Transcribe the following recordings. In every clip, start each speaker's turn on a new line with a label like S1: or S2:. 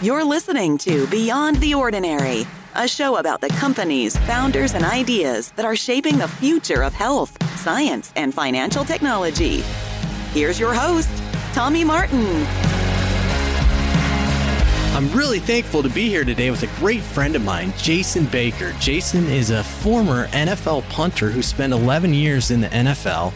S1: You're listening to Beyond the Ordinary, a show about the companies, founders, and ideas that are shaping the future of health, science, and financial technology. Here's your host, Tommy Martin.
S2: I'm really thankful to be here today with a great friend of mine, Jason Baker. Jason is a former NFL punter who spent 11 years in the NFL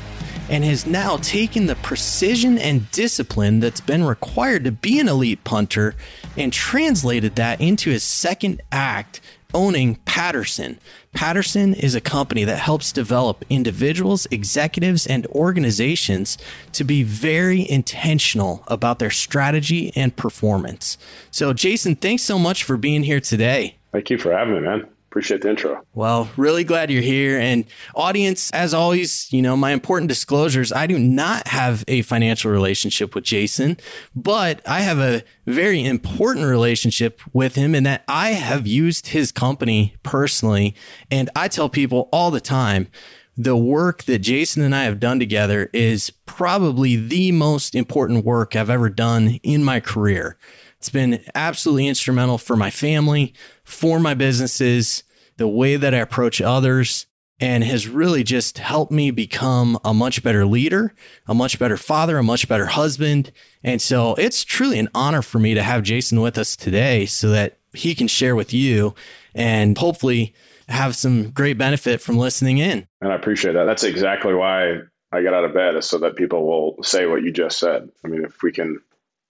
S2: and has now taken the precision and discipline that's been required to be an elite punter and translated that into his second act owning Paterson. Paterson is a company that helps develop individuals, executives, and organizations to be very intentional about their strategy and performance. So, Jason, thanks so much for being here today.
S3: Thank you for having me, man. Appreciate the intro.
S2: Well, really glad you're here. And audience, as always, you know, my important disclosures I do not have a financial relationship with Jason, but I have a very important relationship with him in that I have used his company personally. And I tell people all the time, the work that Jason and I have done together is probably the most important work I've ever done in my career. It's been absolutely instrumental for my family, for my businesses, the way that I approach others, and has really just helped me become a much better leader, a much better father, a much better husband. And so it's truly an honor for me to have Jason with us today so that he can share with you and hopefully have some great benefit from listening in.
S3: And I appreciate that. That's exactly why I got out of bed is so that people will say what you just said. I mean, if we can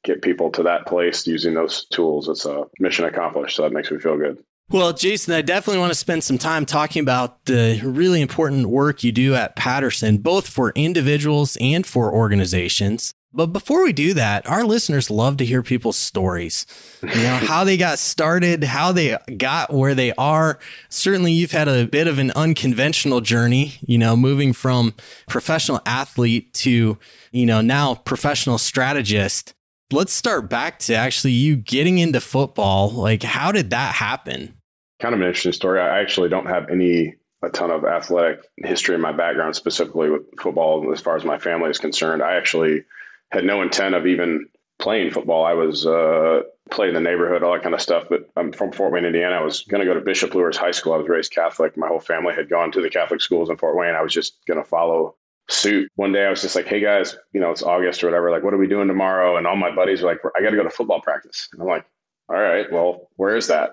S3: get people to that place using those tools, it's a mission accomplished. So that makes me feel good.
S2: Well, Jason, I definitely want to spend some time talking about the really important work you do at Paterson, both for individuals and for organizations. But before we do that, our listeners love to hear people's stories. You know, how they got started, how they got where they are. Certainly, you've had a bit of an unconventional journey, you know, moving from professional athlete to, you know, now professional strategist let's start back to actually you getting into football. Like, how did that happen?
S3: Kind of an interesting story. I actually don't have any a ton of athletic history in my background, specifically with football, as far as my family is concerned. I actually had no intent of even playing football. I was uh, playing in the neighborhood, all that kind of stuff. But I'm from Fort Wayne, Indiana. I was going to go to Bishop Luers High School. I was raised Catholic. My whole family had gone to the Catholic schools in Fort Wayne. I was just going to follow suit. One day I was just like, hey guys, you know, it's August or whatever. Like, what are we doing tomorrow? And all my buddies were like, I got to go to football practice. And I'm like, all right, well, where is that?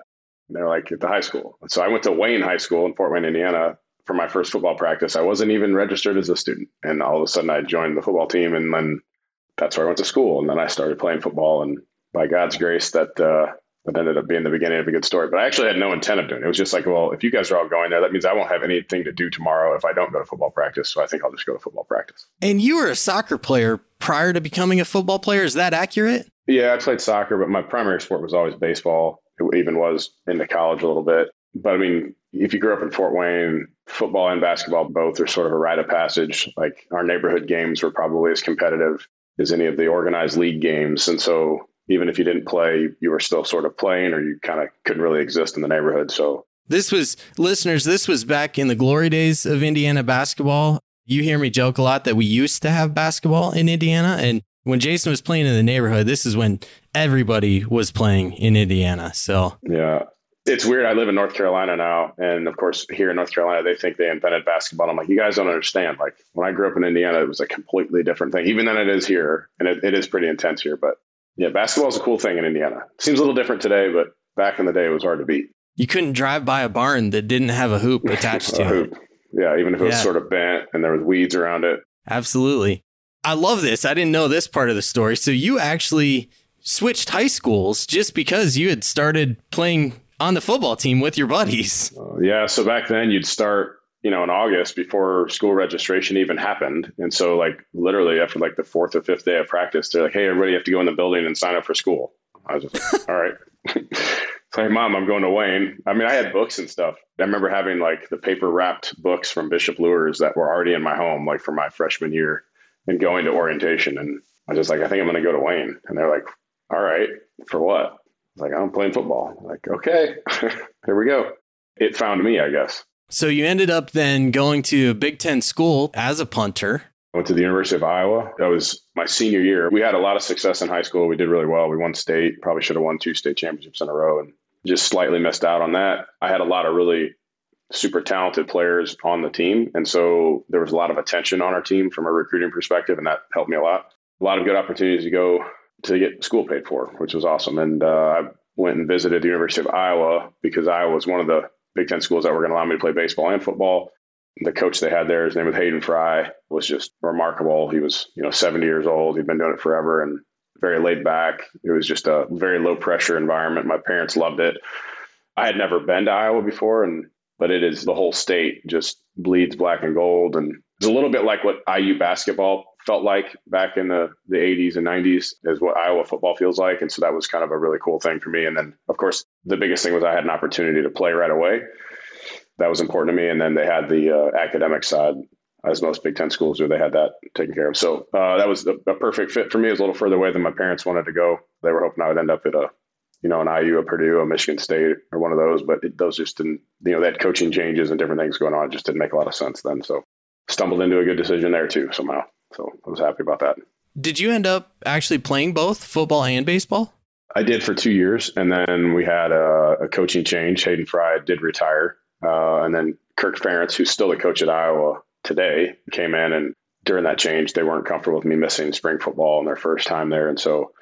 S3: And they're like, at the high school. And so I went to Wayne High School in Fort Wayne, Indiana for my first football practice. I wasn't even registered as a student. And all of a sudden I joined the football team and then that's where I went to school. And then I started playing football. And by God's grace, that uh, that ended up being the beginning of a good story. But I actually had no intent of doing it. It was just like, well, if you guys are all going there, that means I won't have anything to do tomorrow if I don't go to football practice. So I think I'll just go to football practice.
S2: And you were a soccer player prior to becoming a football player. Is that accurate?
S3: Yeah, I played soccer, but my primary sport was always baseball. It even was into college a little bit. But I mean, if you grew up in Fort Wayne, football and basketball both are sort of a rite of passage. Like our neighborhood games were probably as competitive as any of the organized league games. And so even if you didn't play, you were still sort of playing or you kind of couldn't really exist in the neighborhood. So
S2: this was listeners, this was back in the glory days of Indiana basketball. You hear me joke a lot that we used to have basketball in Indiana. And when Jason was playing in the neighborhood, this is when everybody was playing in Indiana. So
S3: yeah. It's weird. I live in North Carolina now. And of course, here in North Carolina, they think they invented basketball. I'm like, you guys don't understand. Like, when I grew up in Indiana, it was a completely different thing, even than it is here. And it, it is pretty intense here. But yeah, basketball is a cool thing in Indiana. Seems a little different today, but back in the day, it was hard to beat.
S2: You couldn't drive by a barn that didn't have a hoop attached to
S3: hoop.
S2: it.
S3: Yeah, even if it was sort of bent and there was weeds around it.
S2: Absolutely. I love this. I didn't know this part of the story. So you actually switched high schools just because you had started playing on the football team with your buddies.
S3: Uh, yeah. So back then, you'd start you know, in August before school registration even happened. And so, like, literally after like the fourth or fifth day of practice, they're like, hey, everybody have to go in the building and sign up for school. I was just like, all right. so, hey, mom, I'm going to Wayne. I mean, I had books and stuff. I remember having like the paper wrapped books from Bishop Luers that were already in my home, like for my freshman year and going to orientation. And I was just like, I think I'm going to go to Wayne. And they're like, all right, for what? I was like, I'm playing football. I'm like, okay, here we go. It found me, I guess.
S2: So you ended up then going to a Big Ten school as a punter.
S3: I went to the University of Iowa. That was my senior year. We had a lot of success in high school. We did really well. We won state, probably should have won two state championships in a row and just slightly missed out on that. I had a lot of really super talented players on the team. And so there was a lot of attention on our team from a recruiting perspective, and that helped me a lot. A lot of good opportunities to go to get school paid for, which was awesome. And uh, I went and visited the University of Iowa because Iowa was one of the Big Ten schools that were going to allow me to play baseball and football. The coach they had there, his name was Hayden Fry, was just remarkable. He was, you know, 70 years old. He'd been doing it forever and very laid back. It was just a very low pressure environment. My parents loved it. I had never been to Iowa before, and but it is the whole state just bleeds black and gold, and it's a little bit like what IU basketball felt like back in the, the 80s and 90s is what Iowa football feels like. And so that was kind of a really cool thing for me. And then, of course, the biggest thing was I had an opportunity to play right away. That was important to me. And then they had the uh, academic side, as most Big Ten schools do, they had that taken care of. So uh, that was a, a, perfect fit for me. It was a little further away than my parents wanted to go. They were hoping I would end up at a you know, an IU, a Purdue, a Michigan State, or one of those. But it, those just didn't, you know, had coaching changes and different things going on. It just didn't make a lot of sense then. So stumbled into a good decision there too somehow. So I was happy about that.
S2: Did you end up actually playing both football and baseball?
S3: I did for two years, and then we had a, a coaching change. Hayden Fry did retire, uh, and then Kirk Ferentz, who's still the coach at Iowa today, came in. And during that change, they weren't comfortable with me missing spring football in their first time there, and so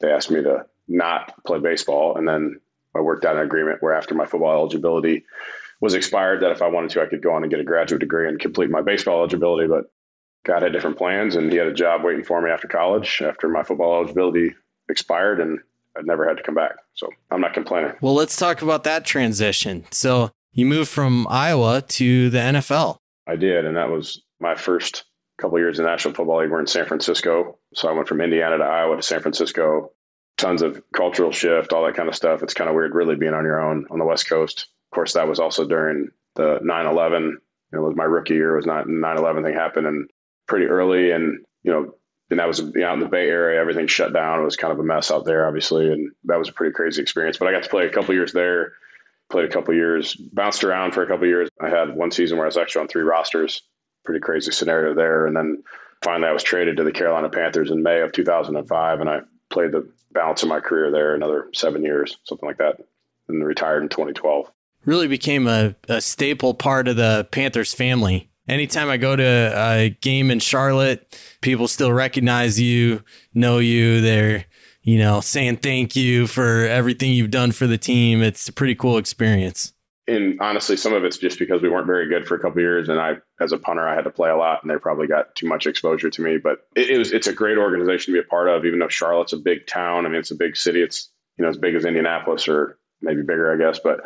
S3: they asked me to not play baseball. And then I worked out an agreement where after my football eligibility was expired, that if I wanted to, I could go on and get a graduate degree and complete my baseball eligibility. But God had different plans, and he had a job waiting for me after college after my football eligibility expired, and I never had to come back. So I'm not complaining.
S2: Well, let's talk about that transition. So you moved from Iowa to the NFL.
S3: I did, and that was my first couple years in the National Football League. We're in San Francisco, so I went from Indiana to Iowa to San Francisco tons of cultural shift, all that kind of stuff. It's kind of weird really being on your own on the West Coast. Of course, that was also during the 9 11. It was my rookie year. It was not 9 11 thing happened and pretty early. And, you know, and that was you know, out in the Bay Area. Everything shut down. It was kind of a mess out there, obviously. And that was a pretty crazy experience. But I got to play a couple years there, played a couple years, bounced around for a couple years. I had one season where I was actually on three rosters. Pretty crazy scenario there. And then finally, I was traded to the Carolina Panthers in May of 2005. And I played the balance of my career there, another seven years, something like that, and retired in 2012.
S2: Really became a, a staple part of the Panthers family. Anytime I go to a game in Charlotte, people still recognize you, know you. They're, you know, saying thank you for everything you've done for the team. It's a pretty cool experience
S3: and honestly, some of it's just because we weren't very good for a couple years, and I, as a punter, I had to play a lot, and they probably got too much exposure to me. But it, it, was it's a great organization to be a part of, even though Charlotte's a big town. I mean, it's a big city. It's you know as big as Indianapolis or maybe bigger, I guess. But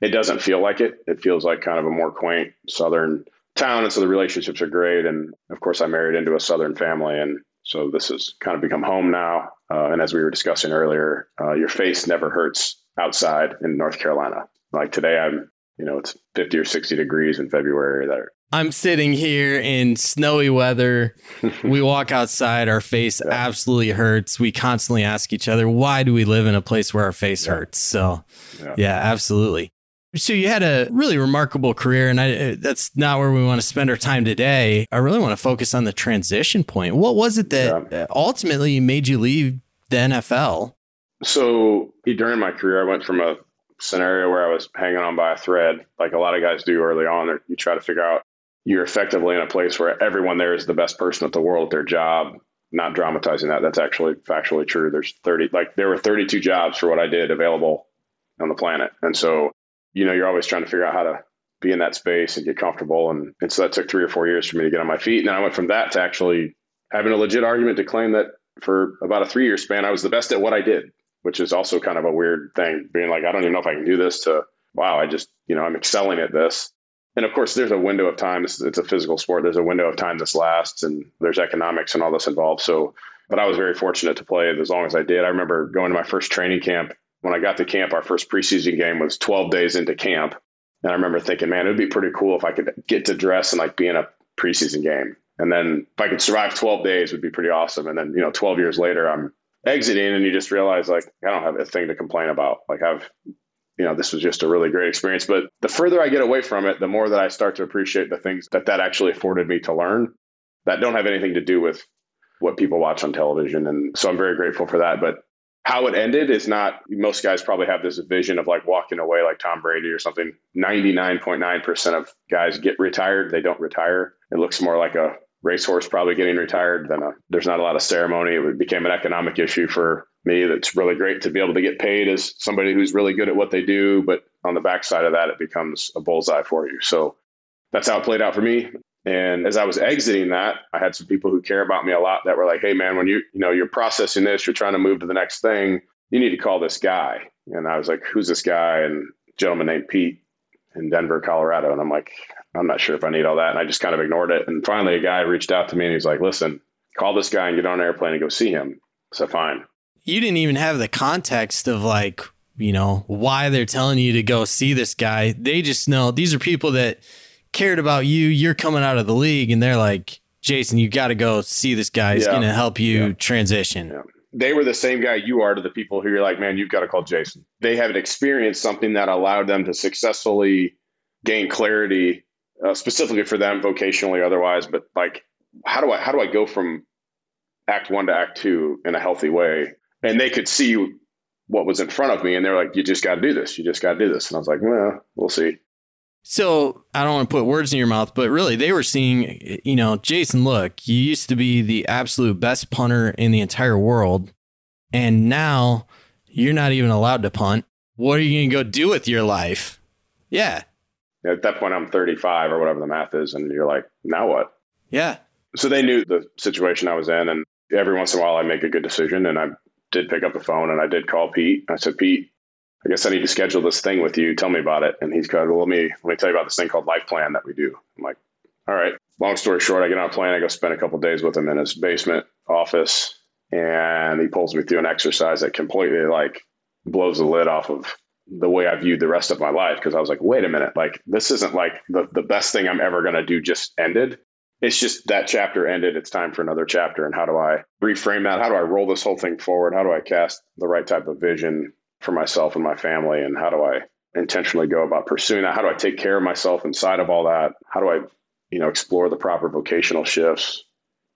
S3: it doesn't feel like it. It feels like kind of a more quaint southern town, and so the relationships are great. And of course, I married into a southern family, and so this has kind of become home now. Uh, and as we were discussing earlier, uh, your face never hurts outside in North Carolina. Like today, I'm, you know, it's 50 or 60 degrees in February there.
S2: I'm sitting here in snowy weather. we walk outside, our face yeah. absolutely hurts. We constantly ask each other, why do we live in a place where our face yeah. hurts? So, yeah. yeah. absolutely. So you had a really remarkable career, and I, uh, that's not where we want to spend our time today. I really want to focus on the transition point. What was it that ultimately made you leave the NFL?
S3: So during my career, I went from a scenario where I was hanging on by a thread, like a lot of guys do early on. You try to figure out you're effectively in a place where everyone there is the best person at the world at their job. Not dramatizing that. That's actually factually true. There's 30, like there were 32 jobs for what I did available on the planet. And so, you know, you're always trying to figure out how to be in that space and get comfortable. And, and so that took three or four years for me to get on my feet. And I went from that to actually having a legit argument to claim that for about a three year span, I was the best at what I did which is also kind of a weird thing, being like, I don't even know if I can do this to, wow, I just, you know, I'm excelling at this. And of course, there's a window of time. It's, it's a physical sport. There's a window of time this lasts, and there's economics and all this involved. So, but I was very fortunate to play as long as I did. I remember going to my first training camp. When I got to camp, our first preseason game was 12 days into camp. And I remember thinking, man, it would be pretty cool if I could get to dress and like be in a preseason game. And then if I could survive 12 days would be pretty awesome. And then, you know, 12 years later, I'm exiting and you just realize like I don't have a thing to complain about. Like I've you know, this was just a really great experience. But the further I get away from it, the more that I start to appreciate the things that that actually afforded me to learn. that don't have anything to do with what people watch on television. And so I'm very grateful for that. But how it ended is not, most guys probably have this vision of like walking away like Tom Brady or something. 99.9% of guys get retired, they don't retire. It looks more like a racehorse probably getting retired than a, there's not a lot of ceremony. It became an economic issue for me. That's really great to be able to get paid as somebody who's really good at what they do. But on the backside of that, it becomes a bullseye for you. So that's how it played out for me. And as I was exiting that, I had some people who care about me a lot that were like, "Hey, man, when you you know you're processing this, you're trying to move to the next thing, you need to call this guy." And I was like, "Who's this guy?" And gentleman named Pete in Denver, Colorado. And I'm like, I'm not sure if I need all that. And I just kind of ignored it. And finally, a guy reached out to me and he's like, "Listen, call this guy and get on an airplane and go see him." So fine.
S2: You didn't even have the context of like you know why they're telling you to go see this guy. They just know these are people that cared about you. You're coming out of the league, and they're like, Jason, you got to go see this guy. He's yeah. going to help you yeah. transition. Yeah.
S3: They were the same guy you are to the people who you're like, man, you've got to call Jason. They have experienced something that allowed them to successfully gain clarity, uh, specifically for them, vocationally, otherwise. But like, how do I how do I go from act one to act two in a healthy way? And they could see what was in front of me, and they're like, you just got to do this. You just got to do this. And I was like, well, we'll see.
S2: So I don't want to put words in your mouth, but really they were seeing, you know, Jason, look, you used to be the absolute best punter in the entire world. And now you're not even allowed to punt. What are you going to go do with your life? Yeah.
S3: At that point, I'm 35 or whatever the math is. And you're like, now what?
S2: Yeah.
S3: So they knew the situation I was in. And every once in a while, I make a good decision. And I did pick up the phone and I did call Pete. I said, Pete, I guess I need to schedule this thing with you. Tell me about it. And he's going, well, let me, let me tell you about this thing called Life Plan that we do. I'm like, all right. Long story short, I get on a plane. I go spend a couple days with him in his basement office. And he pulls me through an exercise that completely like blows the lid off of the way I viewed the rest of my life. Cause I was like, wait a minute, like this isn't like the, the best thing I'm ever going to do just ended. It's just that chapter ended. It's time for another chapter. And how do I reframe that? How do I roll this whole thing forward? How do I cast the right type of vision for myself and my family and how do I intentionally go about pursuing that? How do I take care of myself inside of all that? How do I, you know, explore the proper vocational shifts?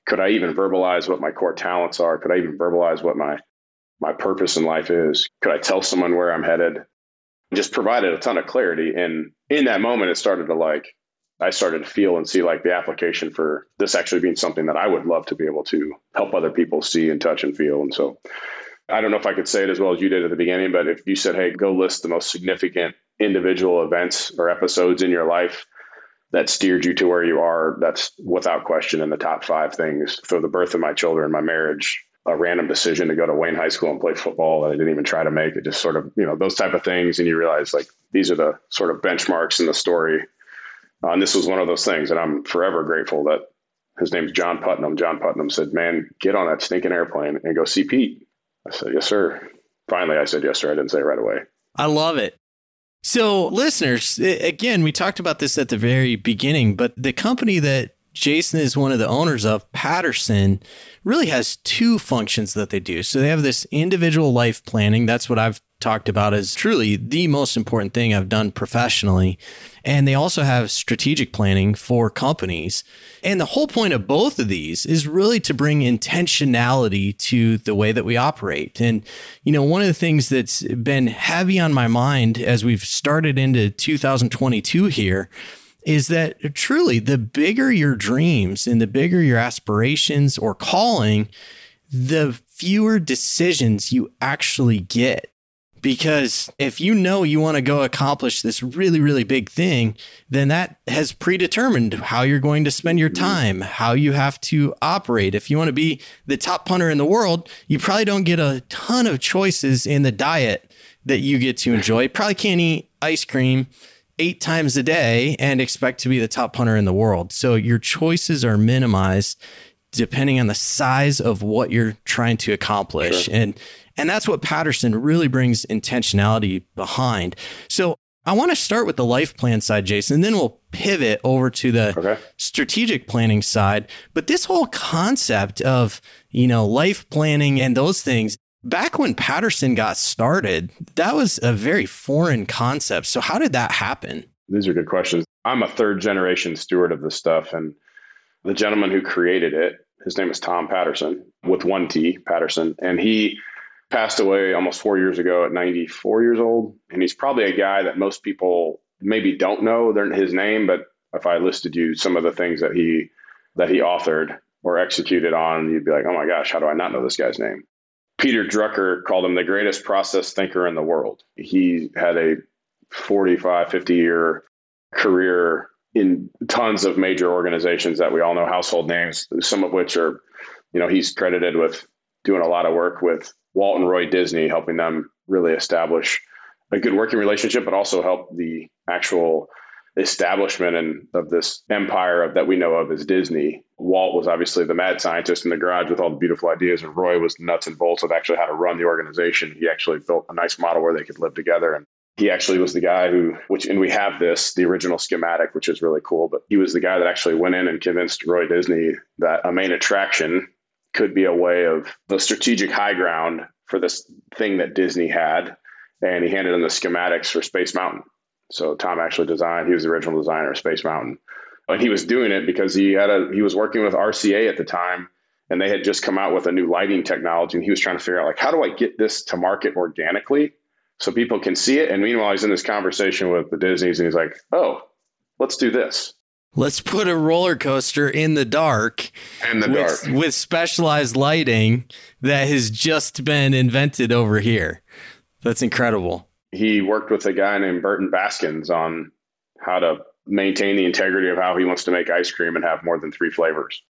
S3: Could I even verbalize what my core talents are? Could I even verbalize what my my purpose in life is? Could I tell someone where I'm headed? Just provided a ton of clarity. And in that moment, it started to like, I started to feel and see like the application for this actually being something that I would love to be able to help other people see and touch and feel. And so I don't know if I could say it as well as you did at the beginning, but if you said, hey, go list the most significant individual events or episodes in your life that steered you to where you are, that's without question in the top five things. So the birth of my children, my marriage, a random decision to go to Wayne High School and play football that I didn't even try to make. It just sort of, you know, those type of things. And you realize like these are the sort of benchmarks in the story. Uh, and this was one of those things. And I'm forever grateful that his name's John Putnam. John Putnam said, man, get on that stinking airplane and go see Pete I said, Yes, sir. Finally, I said, Yes, sir. I didn't say it right away.
S2: I love it. So, listeners, again, we talked about this at the very beginning, but the company that Jason is one of the owners of, Paterson, really has two functions that they do. So they have this individual life planning. That's what I've talked about as truly the most important thing I've done professionally. And they also have strategic planning for companies. And the whole point of both of these is really to bring intentionality to the way that we operate. And, you know, one of the things that's been heavy on my mind as we've started into 2022 here is that truly the bigger your dreams and the bigger your aspirations or calling, the fewer decisions you actually get. Because if you know you want to go accomplish this really, really big thing, then that has predetermined how you're going to spend your mm-hmm. time, how you have to operate. If you want to be the top punter in the world, you probably don't get a ton of choices in the diet that you get to enjoy. Probably can't eat ice cream eight times a day and expect to be the top punter in the world. So your choices are minimized depending on the size of what you're trying to accomplish. Sure. And and that's what Paterson really brings intentionality behind. So I want to start with the life plan side, Jason, and then we'll pivot over to the okay. strategic planning side. But this whole concept of, you know, life planning and those things, back when Paterson got started, that was a very foreign concept. So, how did that happen?
S3: These are good questions. I'm a third generation steward of this stuff. And The gentleman who created it, his name is Tom Paterson with one T, Paterson, and he passed away almost four years ago at 94 years old. And he's probably a guy that most people maybe don't know his name, but if I listed you some of the things that he that he authored or executed on, you'd be like, oh my gosh, how do I not know this guy's name? Peter Drucker called him the greatest process thinker in the world. He had a 45, 50 year career in tons of major organizations that we all know household names, some of which are, you know, he's credited with doing a lot of work with Walt and Roy Disney, helping them really establish a good working relationship, but also help the actual establishment and of this empire of, that we know of as Disney. Walt was obviously the mad scientist in the garage with all the beautiful ideas, and Roy was nuts and bolts of actually how to run the organization. He actually built a nice model where they could live together. And he actually was the guy who, which, and we have this, the original schematic, which is really cool, but he was the guy that actually went in and convinced Roy Disney that a main attraction could be a way of the strategic high ground for this thing that Disney had. And he handed him the schematics for Space Mountain. So Tom actually designed, he was the original designer of Space Mountain. And he was doing it because he had a he was working with RCA at the time and they had just come out with a new lighting technology and he was trying to figure out like how do I get this to market organically so people can see it and meanwhile he's in this conversation with the Disneys and he's like, "Oh, let's do this."
S2: Let's put a roller coaster in the dark.
S3: In the
S2: with,
S3: dark.
S2: With specialized lighting that has just been invented over here. That's incredible
S3: he worked with a guy named Burton Baskins on how to maintain the integrity of how he wants to make ice cream and have more than three flavors.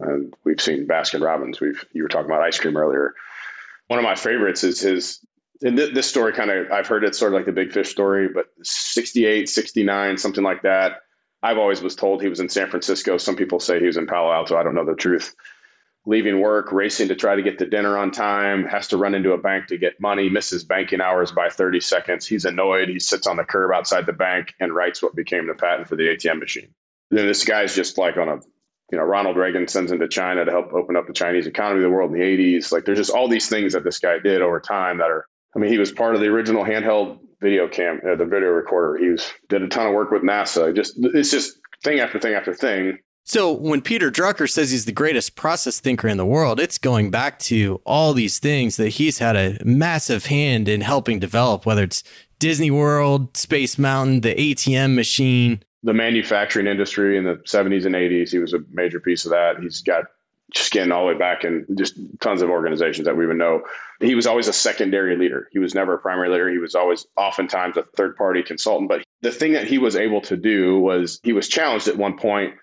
S3: And we've seen Baskin Robbins. We've you were talking about ice cream earlier. One of my favorites is his. And th- this story kind of I've heard it sort of like the Big Fish story, but 68, 69, something like that. I've always was told he was in San Francisco. Some people say he was in Palo Alto. I don't know the truth leaving work, racing to try to get to dinner on time, has to run into a bank to get money, misses banking hours by 30 seconds. He's annoyed. He sits on the curb outside the bank and writes what became the patent for the ATM machine. then this guy's just like on a, you know, Ronald Reagan sends him to China to help open up the Chinese economy of the world in the 80s. Like there's just all these things that this guy did over time that are, I mean, he was part of the original handheld video cam, uh, the video recorder. He was did a ton of work with NASA. Just it's just thing after thing after thing.
S2: So when Peter Drucker says he's the greatest process thinker in the world, it's going back to all these things that he's had a massive hand in helping develop, whether it's Disney World, Space Mountain, the ATM machine.
S3: The manufacturing industry in the 70s and 80s, he was a major piece of that. He's got skin all the way back and just tons of organizations that we would know. He was always a secondary leader. He was never a primary leader. He was always oftentimes a third party consultant. But the thing that he was able to do was he was challenged at one point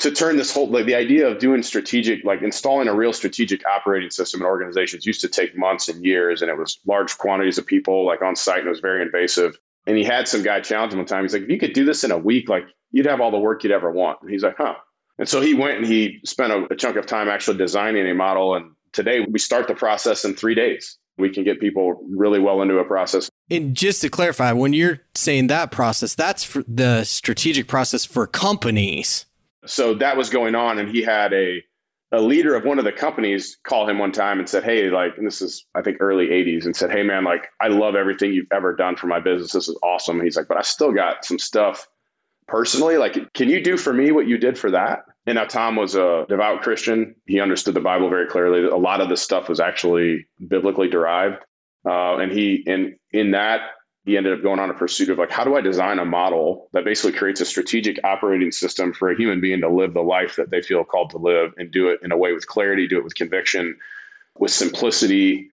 S3: to turn this whole like the idea of doing strategic like installing a real strategic operating system in organizations used to take months and years and it was large quantities of people like on site and it was very invasive and he had some guy challenge him one time he's like if you could do this in a week like you'd have all the work you'd ever want and he's like huh and so he went and he spent a, a chunk of time actually designing a model and today we start the process in three days we can get people really well into a process.
S2: And just to clarify, when you're saying that process, that's for the strategic process for companies
S3: so that was going on, and he had a a leader of one of the companies call him one time and said, "Hey, like, and this is I think early '80s," and said, "Hey, man, like, I love everything you've ever done for my business. This is awesome." And he's like, "But I still got some stuff personally. Like, can you do for me what you did for that?" And now Tom was a devout Christian. He understood the Bible very clearly. A lot of the stuff was actually biblically derived, uh, and he in in that he ended up going on a pursuit of like how do i design a model that basically creates a strategic operating system for a human being to live the life that they feel called to live and do it in a way with clarity do it with conviction with simplicity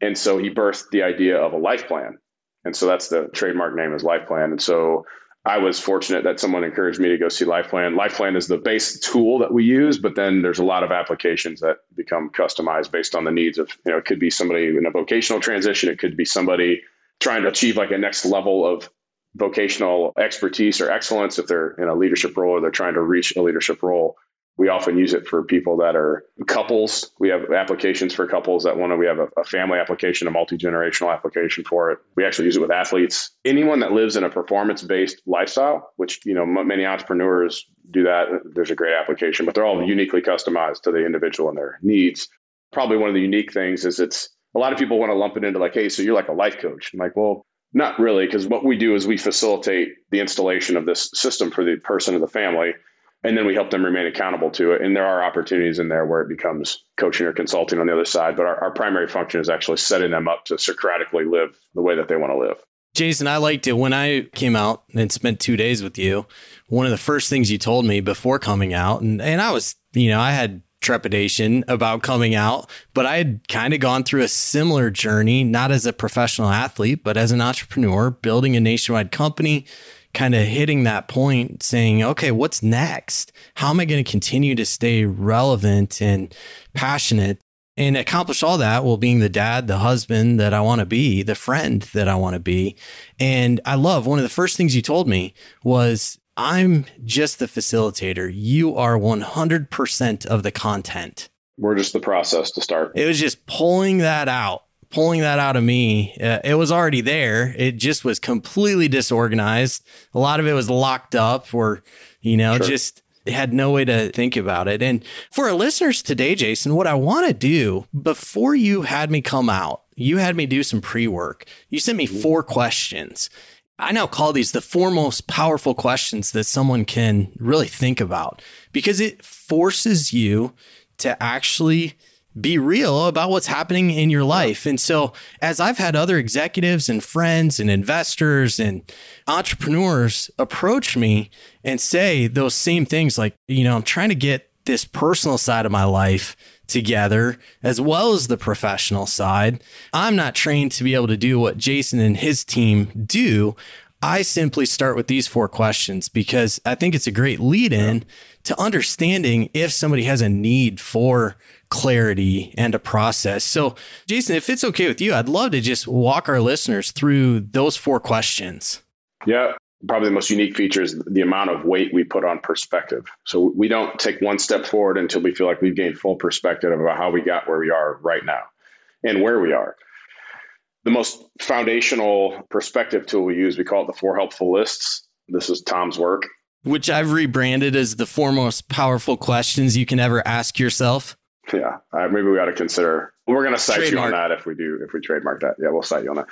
S3: and so he birthed the idea of a life plan and so that's the trademark name is life plan and so i was fortunate that someone encouraged me to go see life plan life plan is the base tool that we use but then there's a lot of applications that become customized based on the needs of you know it could be somebody in a vocational transition it could be somebody trying to achieve like a next level of vocational expertise or excellence if they're in a leadership role or they're trying to reach a leadership role we often use it for people that are couples we have applications for couples that want to we have a, a family application a multi-generational application for it we actually use it with athletes anyone that lives in a performance-based lifestyle which you know many entrepreneurs do that there's a great application but they're all uniquely customized to the individual and their needs probably one of the unique things is it's a lot of people want to lump it into like, hey, so you're like a life coach. I'm like, well, not really, because what we do is we facilitate the installation of this system for the person or the family. And then we help them remain accountable to it. And there are opportunities in there where it becomes coaching or consulting on the other side. But our, our primary function is actually setting them up to Socratically live the way that they want to live.
S2: Jason, I liked it when I came out and spent two days with you. One of the first things you told me before coming out, and, and I was, you know, I had trepidation about coming out, but I had kind of gone through a similar journey, not as a professional athlete, but as an entrepreneur, building a nationwide company, kind of hitting that point saying, okay, what's next? How am I going to continue to stay relevant and passionate and accomplish all that while being the dad, the husband that I want to be, the friend that I want to be? And I love one of the first things you told me was, I'm just the facilitator. You are 100% of the content.
S3: We're just the process to start.
S2: It was just pulling that out pulling that out of me. Uh, it was already there. It just was completely disorganized. A lot of it was locked up or, you know, sure. just had no way to think about it. And for our listeners today, Jason, what I want to do before you had me come out, you had me do some pre work. You sent me mm-hmm. four questions. I now call these the four most powerful questions that someone can really think about because it forces you to actually be real about what's happening in your life. And so, as I've had other executives and friends and investors and entrepreneurs approach me and say those same things, like, you know, I'm trying to get this personal side of my life together as well as the professional side. I'm not trained to be able to do what Jason and his team do. I simply start with these four questions because I think it's a great lead in to understanding if somebody has a need for clarity and a process. So, Jason, if it's okay with you, I'd love to just walk our listeners through those four questions.
S3: Yeah. Probably the most unique feature is the amount of weight we put on perspective. So we don't take one step forward until we feel like we've gained full perspective about how we got where we are right now and where we are. The most foundational perspective tool we use, we call it the four helpful lists. This is Tom's work.
S2: Which I've rebranded as the four most powerful questions you can ever ask yourself.
S3: Yeah, uh, maybe we ought to consider. We're going to cite trademark. you on that if we do if we trademark that. Yeah, we'll cite you on that.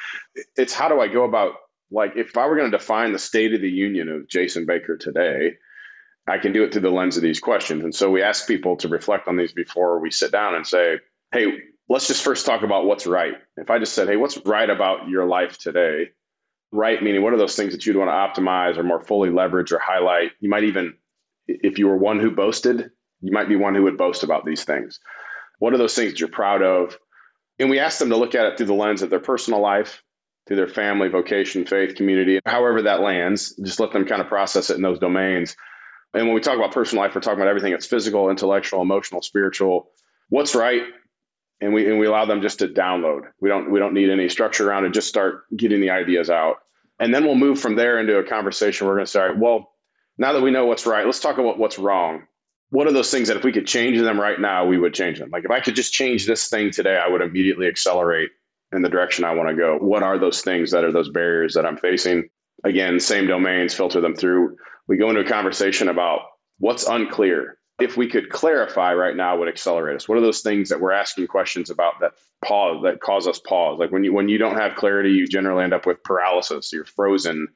S3: It's how do I go about like if I were going to define the state of the union of Jason Baker today, I can do it through the lens of these questions. And so we ask people to reflect on these before we sit down and say, "Hey, let's just first talk about what's right." If I just said, "Hey, what's right about your life today?" Right meaning what are those things that you'd want to optimize or more fully leverage or highlight? You might even if you were one who boasted, you might be one who would boast about these things. What are those things that you're proud of? And we ask them to look at it through the lens of their personal life, through their family, vocation, faith, community, however that lands. Just let them kind of process it in those domains. And when we talk about personal life, we're talking about everything that's physical, intellectual, emotional, spiritual. What's right? And we and we allow them just to download. We don't we don't need any structure around it. Just start getting the ideas out. And then we'll move from there into a conversation. We're going to say, well, now that we know what's right, let's talk about what's wrong what are those things that if we could change them right now, we would change them? Like if I could just change this thing today, I would immediately accelerate in the direction I want to go. What are those things that are those barriers that I'm facing? Again, same domains, filter them through. We go into a conversation about what's unclear. If we could clarify right now, would accelerate us. What are those things that we're asking questions about that pause that cause us pause? Like when you when you don't have clarity, you generally end up with paralysis. You're frozen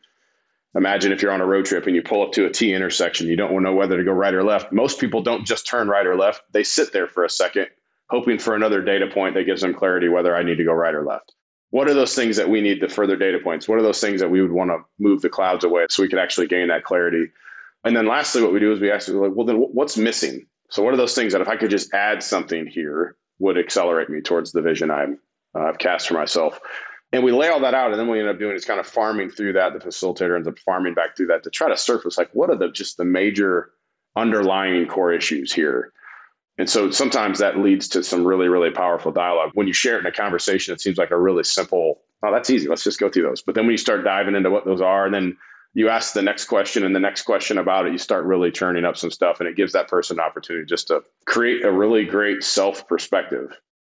S3: Imagine if you're on a road trip and you pull up to a T intersection, you don't know whether to go right or left. Most people don't just turn right or left. They sit there for a second, hoping for another data point that gives them clarity whether I need to go right or left. What are those things that we need the further data points? What are those things that we would want to move the clouds away so we could actually gain that clarity? And then lastly, what we do is we ask, like, well, then what's missing? So what are those things that if I could just add something here would accelerate me towards the vision I'm, uh, I've cast for myself? And we lay all that out, and then what we end up doing is kind of farming through that. The facilitator ends up farming back through that to try to surface like what are the just the major underlying core issues here. And so sometimes that leads to some really, really powerful dialogue. When you share it in a conversation, it seems like a really simple, oh, that's easy. Let's just go through those. But then when you start diving into what those are, and then you ask the next question and the next question about it, you start really churning up some stuff. And it gives that person an opportunity just to create a really great self perspective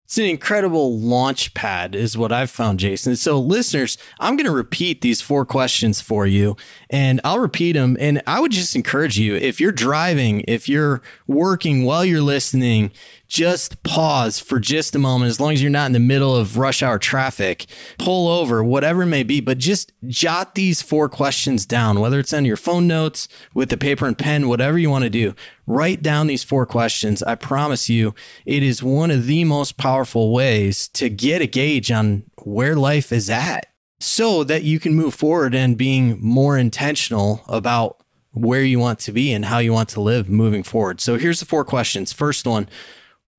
S2: it's an incredible launch pad, is what I've found, Jason. So, listeners, I'm going to repeat these four questions for you and I'll repeat them. And I would just encourage you if you're driving, if you're working while you're listening, just pause for just a moment, as long as you're not in the middle of rush hour traffic, pull over, whatever it may be, but just jot these four questions down, whether it's on your phone notes, with the paper and pen, whatever you want to do. Write down these four questions. I promise you, it is one of the most powerful ways to get a gauge on where life is at so that you can move forward and being more intentional about where you want to be and how you want to live moving forward. So here's the four questions. First one,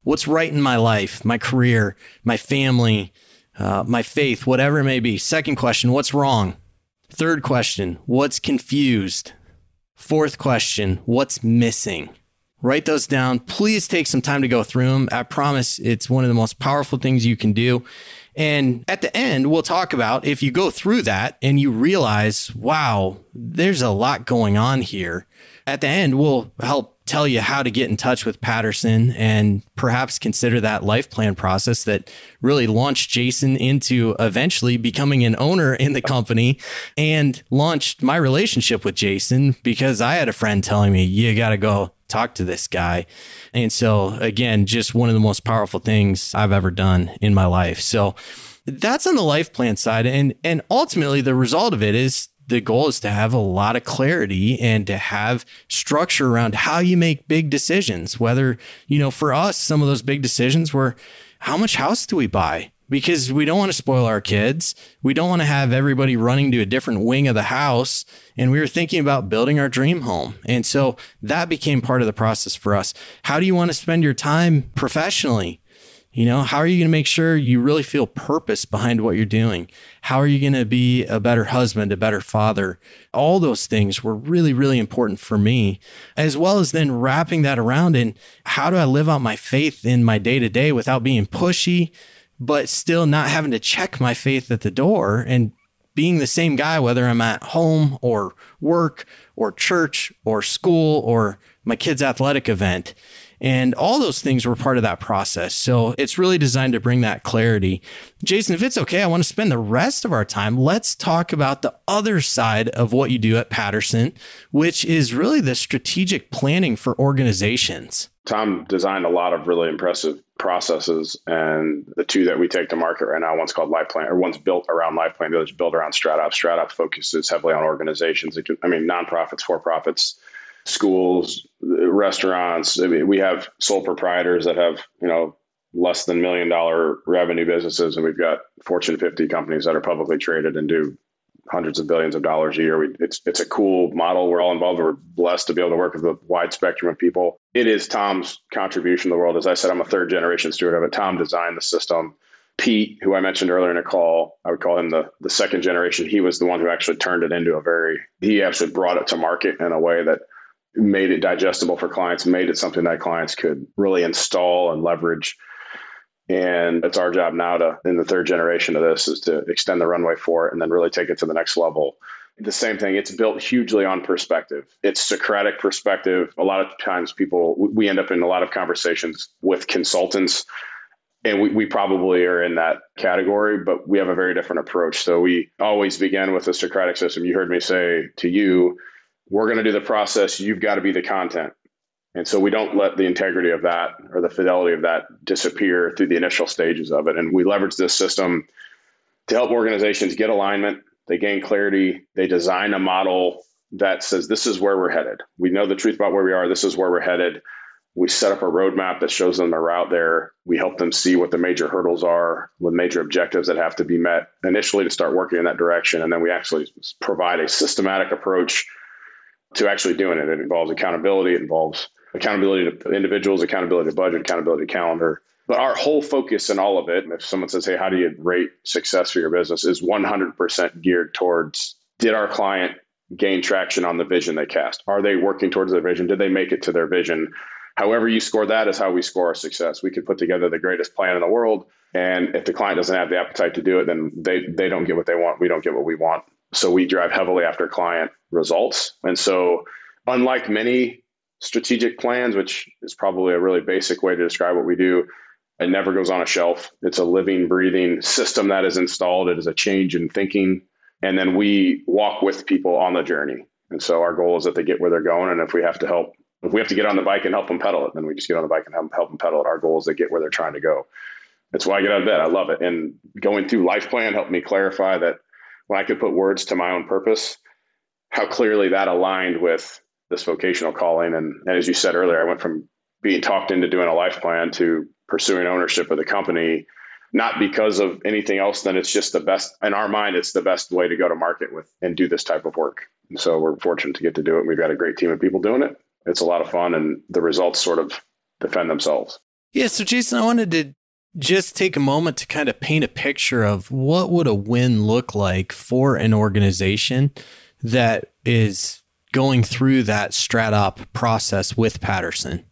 S2: what's right in my life, my career, my family, uh, my faith, whatever it may be. Second question, what's wrong? Third question, what's confused? Fourth question, what's missing? Write those down. Please take some time to go through them. I promise it's one of the most powerful things you can do. And at the end, we'll talk about if you go through that and you realize, wow, there's a lot going on here. At the end, we'll help tell you how to get in touch with Paterson and perhaps consider that life plan process that really launched Jason into eventually becoming an owner in the company and launched my relationship with Jason because I had a friend telling me, you got to go talk to this guy. And so, again, just one of the most powerful things I've ever done in my life. So, that's on the life plan side. And, and ultimately, the result of it is the goal is to have a lot of clarity and to have structure around how you make big decisions. Whether, you know, for us, some of those big decisions were how much house do we buy? Because we don't want to spoil our kids. We don't want to have everybody running to a different wing of the house. And we were thinking about building our dream home. And so that became part of the process for us. How do you want to spend your time professionally? You know, how are you going to make sure you really feel purpose behind what you're doing? How are you going to be a better husband, a better father? All those things were really, really important for me, as well as then wrapping that around in how do I live out my faith in my day to day without being pushy, but still not having to check my faith at the door and being the same guy, whether I'm at home or work or church or school or my kid's athletic event. And all those things were part of that process. So it's really designed to bring that clarity. Jason, if it's okay, I want to spend the rest of our time. Let's talk about the other side of what you do at Paterson, which is really the strategic planning for organizations.
S3: Tom designed a lot of really impressive processes, and the two that we take to market right now, one's called LifePlan, or one's built around LifePlan, the other's built around StratOps. StratOps focuses heavily on organizations, I mean, nonprofits, for profits, schools, restaurants. I mean, we have sole proprietors that have, you know, less than million dollar revenue businesses, and we've got Fortune 50 companies that are publicly traded and do hundreds of billions of dollars a year. We, it's it's a cool model. We're all involved. We're blessed to be able to work with a wide spectrum of people. It is Tom's contribution to the world. As I said, I'm a third generation steward of it. Tom designed the system. Pete, who I mentioned earlier in a call, I would call him the the second generation. He was the one who actually turned it into a very. He actually brought it to market in a way that made it digestible for clients, made it something that clients could really install and leverage. And it's our job now to, in the third generation of this, is to extend the runway for it and then really take it to the next level. The same thing, it's built hugely on perspective. It's Socratic perspective. A lot of times, people, we end up in a lot of conversations with consultants, and we, we probably are in that category, but we have a very different approach. So we always begin with the Socratic system. You heard me say to you, we're going to do the process. You've got to be the content. And so we don't let the integrity of that or the fidelity of that disappear through the initial stages of it. And we leverage this system to help organizations get alignment. They gain clarity. They design a model that says, this is where we're headed. We know the truth about where we are. This is where we're headed. We set up a roadmap that shows them the route there. We help them see what the major hurdles are, with major objectives that have to be met initially to start working in that direction. And then we actually provide a systematic approach to actually doing it. It involves accountability. It involves accountability to individuals, accountability to budget, accountability to calendar. But our whole focus in all of it, and if someone says, hey, how do you rate success for your business, is 100% geared towards did our client gain traction on the vision they cast? Are they working towards their vision? Did they make it to their vision? However, you score that is how we score our success. We could put together the greatest plan in the world. And if the client doesn't have the appetite to do it, then they, they don't get what they want. We don't get what we want. So we drive heavily after client results. And so, unlike many strategic plans, which is probably a really basic way to describe what we do, it never goes on a shelf. It's a living, breathing system that is installed. It is a change in thinking. And then we walk with people on the journey. And so our goal is that they get where they're going. And if we have to help If we have to get on the bike and help them pedal it, then we just get on the bike and help, them pedal it. Our goal is to get where they're trying to go. That's why I get out of bed. I love it. And going through Life Plan helped me clarify that when I could put words to my own purpose, how clearly that aligned with this vocational calling. And, and as you said earlier, I went from being talked into doing a life plan to pursuing ownership of the company, not because of anything else, then it's just the best in our mind, it's the best way to go to market with and do this type of work. And so we're fortunate to get to do it. We've got a great team of people doing it. It's a lot of fun and the results sort of defend themselves.
S2: Yeah. So Jason, I wanted to just take a moment to kind of paint a picture of what would a win look like for an organization that is going through that strat process with Paterson?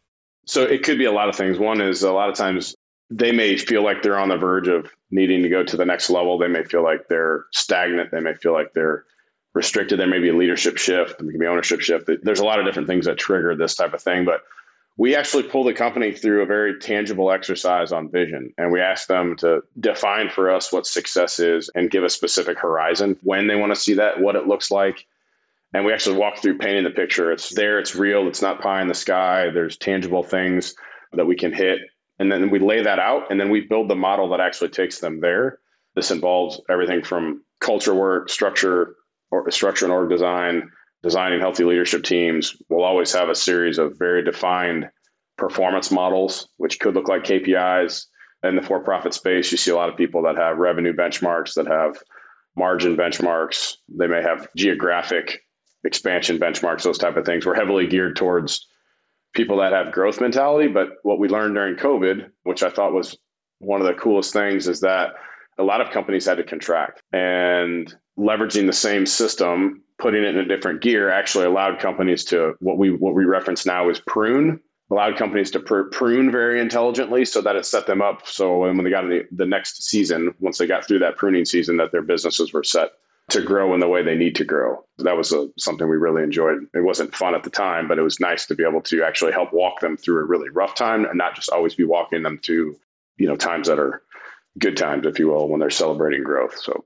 S3: So it could be a lot of things. One is a lot of times they may feel like they're on the verge of needing to go to the next level. They may feel like they're stagnant. They may feel like they're restricted. There may be a leadership shift. There may be ownership shift. There's a lot of different things that trigger this type of thing. But we actually pull the company through a very tangible exercise on vision. And we ask them to define for us what success is and give a specific horizon when they want to see that, what it looks like. And we actually walk through painting the picture. It's there, it's real, it's not pie in the sky. There's tangible things that we can hit. And then we lay that out and then we build the model that actually takes them there. This involves everything from culture work, structure, or structure and org design, designing healthy leadership teams, we'll always have a series of very defined performance models, which could look like KPIs. In the for profit space, you see a lot of people that have revenue benchmarks, that have margin benchmarks. They may have geographic expansion benchmarks, those type of things. We're heavily geared towards people that have growth mentality. But what we learned during COVID, which I thought was one of the coolest things, is that a lot of companies had to contract and leveraging the same system putting it in a different gear actually allowed companies to what we what we reference now is prune allowed companies to pr- prune very intelligently so that it set them up. So when they got the, the next season once they got through that pruning season that their businesses were set to grow in the way they need to grow. That was a, something we really enjoyed. It wasn't fun at the time but it was nice to be able to actually help walk them through a really rough time and not just always be walking them to you know times that are good times if you will when they're celebrating growth. So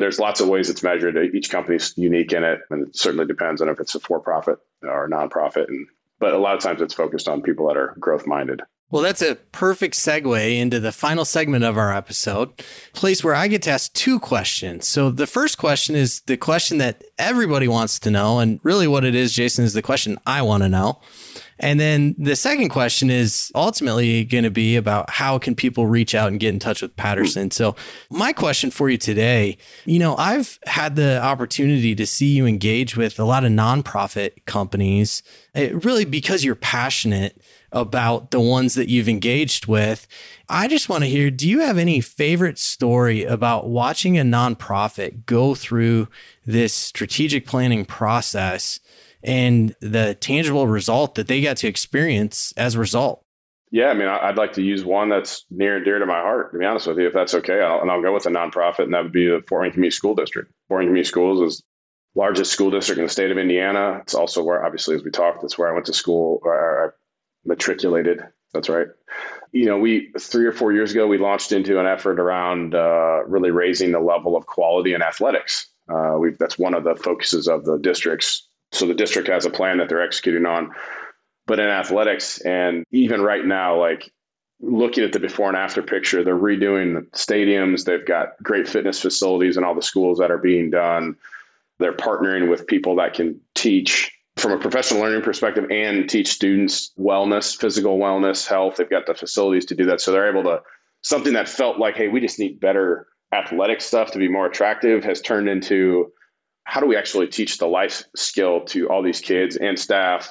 S3: there's lots of ways it's measured. Each company's unique in it, and it certainly depends on if it's a for-profit or a nonprofit. And but a lot of times it's focused on people that are growth-minded.
S2: Well, that's a perfect segue into the final segment of our episode, place where I get to ask two questions. So the first question is the question that everybody wants to know, and really what it is, Jason, is the question I want to know. And then the second question is ultimately going to be about how can people reach out and get in touch with Paterson. So my question for you today, you know, I've had the opportunity to see you engage with a lot of nonprofit companies, eh, really because you're passionate about the ones that you've engaged with. I just want to hear do you have any favorite story about watching a nonprofit go through this strategic planning process and the tangible result that they got to experience as a result.
S3: Yeah, I mean, I'd like to use one that's near and dear to my heart, to be honest with you, if that's okay. I'll, and I'll go with a nonprofit, and that would be the Fort Wayne Community School District. Fort Wayne Community Schools is largest school district in the state of Indiana. It's also where, obviously, as we talked, it's where I went to school, I matriculated. That's right. You know, we three or four years ago, we launched into an effort around uh, really raising the level of quality in athletics. Uh, that's one of the focuses of the district's so the district has a plan that they're executing on. But in athletics, and even right now, like looking at the before and after picture, they're redoing the stadiums. They've got great fitness facilities and all the schools that are being done. They're partnering with people that can teach from a professional learning perspective and teach students wellness, physical wellness, health. They've got the facilities to do that. So they're able to, something that felt like, hey, we just need better athletic stuff to be more attractive has turned into how do we actually teach the life skill to all these kids and staff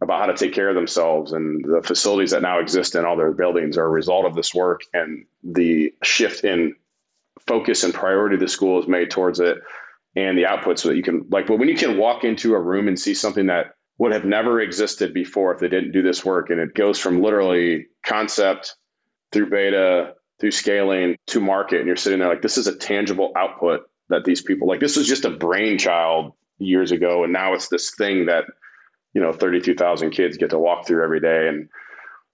S3: about how to take care of themselves? And the facilities that now exist in all their buildings are a result of this work and the shift in focus and priority the school has made towards it and the output so that you can like when you can walk into a room and see something that would have never existed before if they didn't do this work and it goes from literally concept through beta through scaling to market and you're sitting there like this is a tangible output that these people like this was just a brainchild years ago and now it's this thing that you know 32,000 kids get to walk through every day and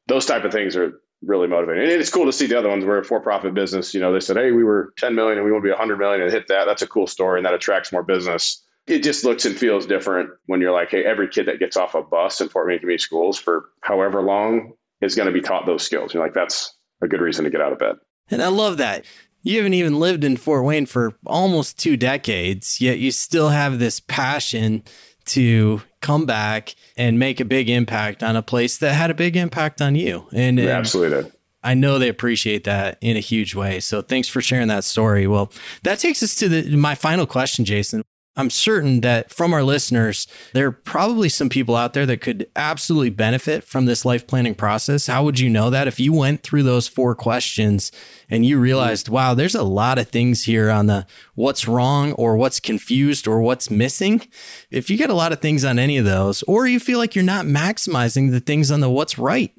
S3: those type of things are really motivating and it's cool to see the other ones we're a for-profit business you know they said hey we were 10 million and we want to be 100 million and hit that that's a cool story and that attracts more business it just looks and feels different when you're like, hey, every kid that gets off a bus in Fort Wayne Community Schools for however long is going to be taught those skills. You're like, that's a good reason to get out of bed.
S2: And I love that. You haven't even lived in Fort Wayne for almost two decades, yet you still have this passion to come back and make a big impact on a place that had a big impact on you. And,
S3: and absolutely did.
S2: I know they appreciate that in a huge way. So thanks for sharing that story. Well, that takes us to the, my final question, Jason. I'm certain that from our listeners, there are probably some people out there that could absolutely benefit from this life planning process. How would you know that? If you went through those four questions and you realized, wow, there's a lot of things here on the what's wrong or what's confused or what's missing. If you get a lot of things on any of those, or you feel like you're not maximizing the things on the what's right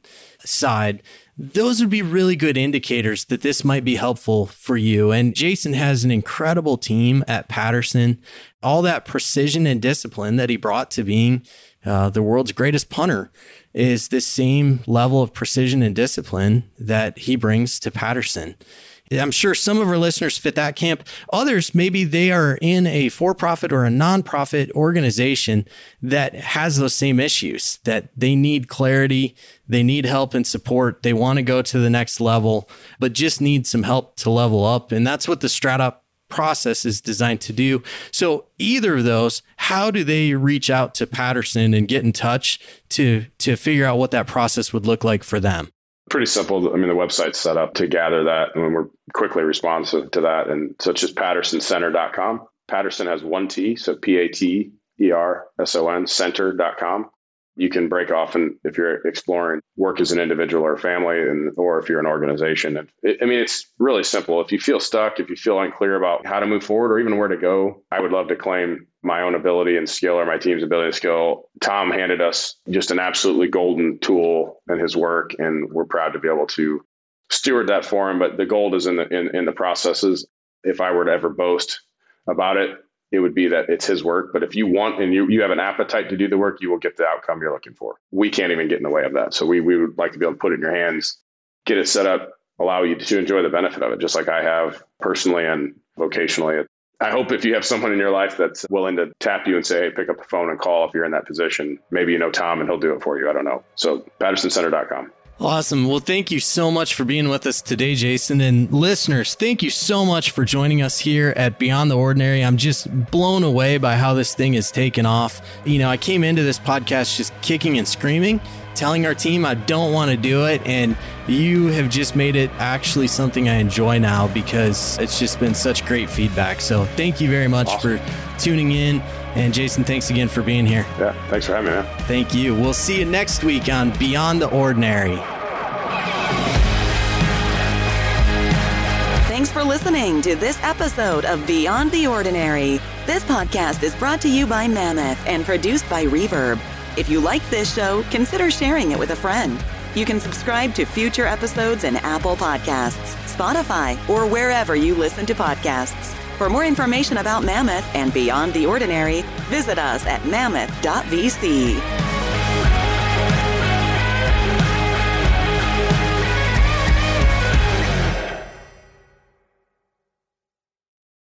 S2: side, those would be really good indicators that this might be helpful for you. And Jason has an incredible team at Paterson. All that precision and discipline that he brought to being uh, the world's greatest punter is the same level of precision and discipline that he brings to Paterson. I'm sure some of our listeners fit that camp. Others, maybe they are in a for profit or a nonprofit organization that has those same issues, that they need clarity, they need help and support, they want to go to the next level, but just need some help to level up. And that's what the StratOp process is designed to do. So either of those, how do they reach out to Paterson and get in touch to to figure out what that process would look like for them?
S3: Pretty simple. I mean, the website's set up to gather that, and we're quickly responsive to that. And so it's just patersoncenter.com. Paterson has one T, so P A T E R S O N, center.com you can break off and if you're exploring work as an individual or family and or if you're an organization i mean it's really simple if you feel stuck if you feel unclear about how to move forward or even where to go i would love to claim my own ability and skill or my team's ability and skill tom handed us just an absolutely golden tool in his work and we're proud to be able to steward that for him but the gold is in the in, in the processes if i were to ever boast about it it would be that it's his work. But if you want and you, you have an appetite to do the work, you will get the outcome you're looking for. We can't even get in the way of that. So we, we would like to be able to put it in your hands, get it set up, allow you to enjoy the benefit of it, just like I have personally and vocationally. I hope if you have someone in your life that's willing to tap you and say, hey, pick up the phone and call if you're in that position, maybe you know Tom and he'll do it for you. I don't know. So patersoncenter.com.
S2: Awesome. Well, thank you so much for being with us today, Jason. And listeners, thank you so much for joining us here at Beyond the Ordinary. I'm just blown away by how this thing has taken off. You know, I came into this podcast just kicking and screaming, telling our team I don't want to do it. And you have just made it actually something I enjoy now because it's just been such great feedback. So thank you very much awesome. for tuning in. And Jason, thanks again for being here.
S3: Yeah, thanks for having me, man.
S2: Thank you. We'll see you next week on Beyond the Ordinary.
S1: Thanks for listening to this episode of Beyond the Ordinary. This podcast is brought to you by Mammoth and produced by Reverb. If you like this show, consider sharing it with a friend. You can subscribe to future episodes in Apple Podcasts, Spotify, or wherever you listen to podcasts. For more information about Mammoth and Beyond the Ordinary, visit us at mammoth.vc.